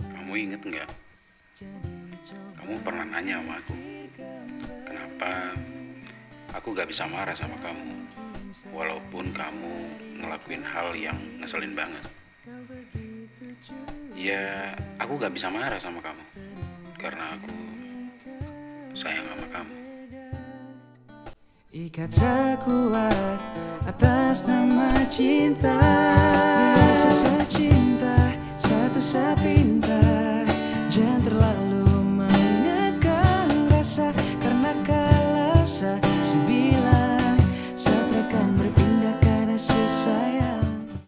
Kamu inget nggak? Kamu pernah nanya sama aku, kenapa aku gak bisa marah sama kamu, walaupun kamu ngelakuin hal yang ngeselin banget. Ya, aku gak bisa marah sama kamu, karena aku sayang sama kamu. Ikat sekuat atas nama cinta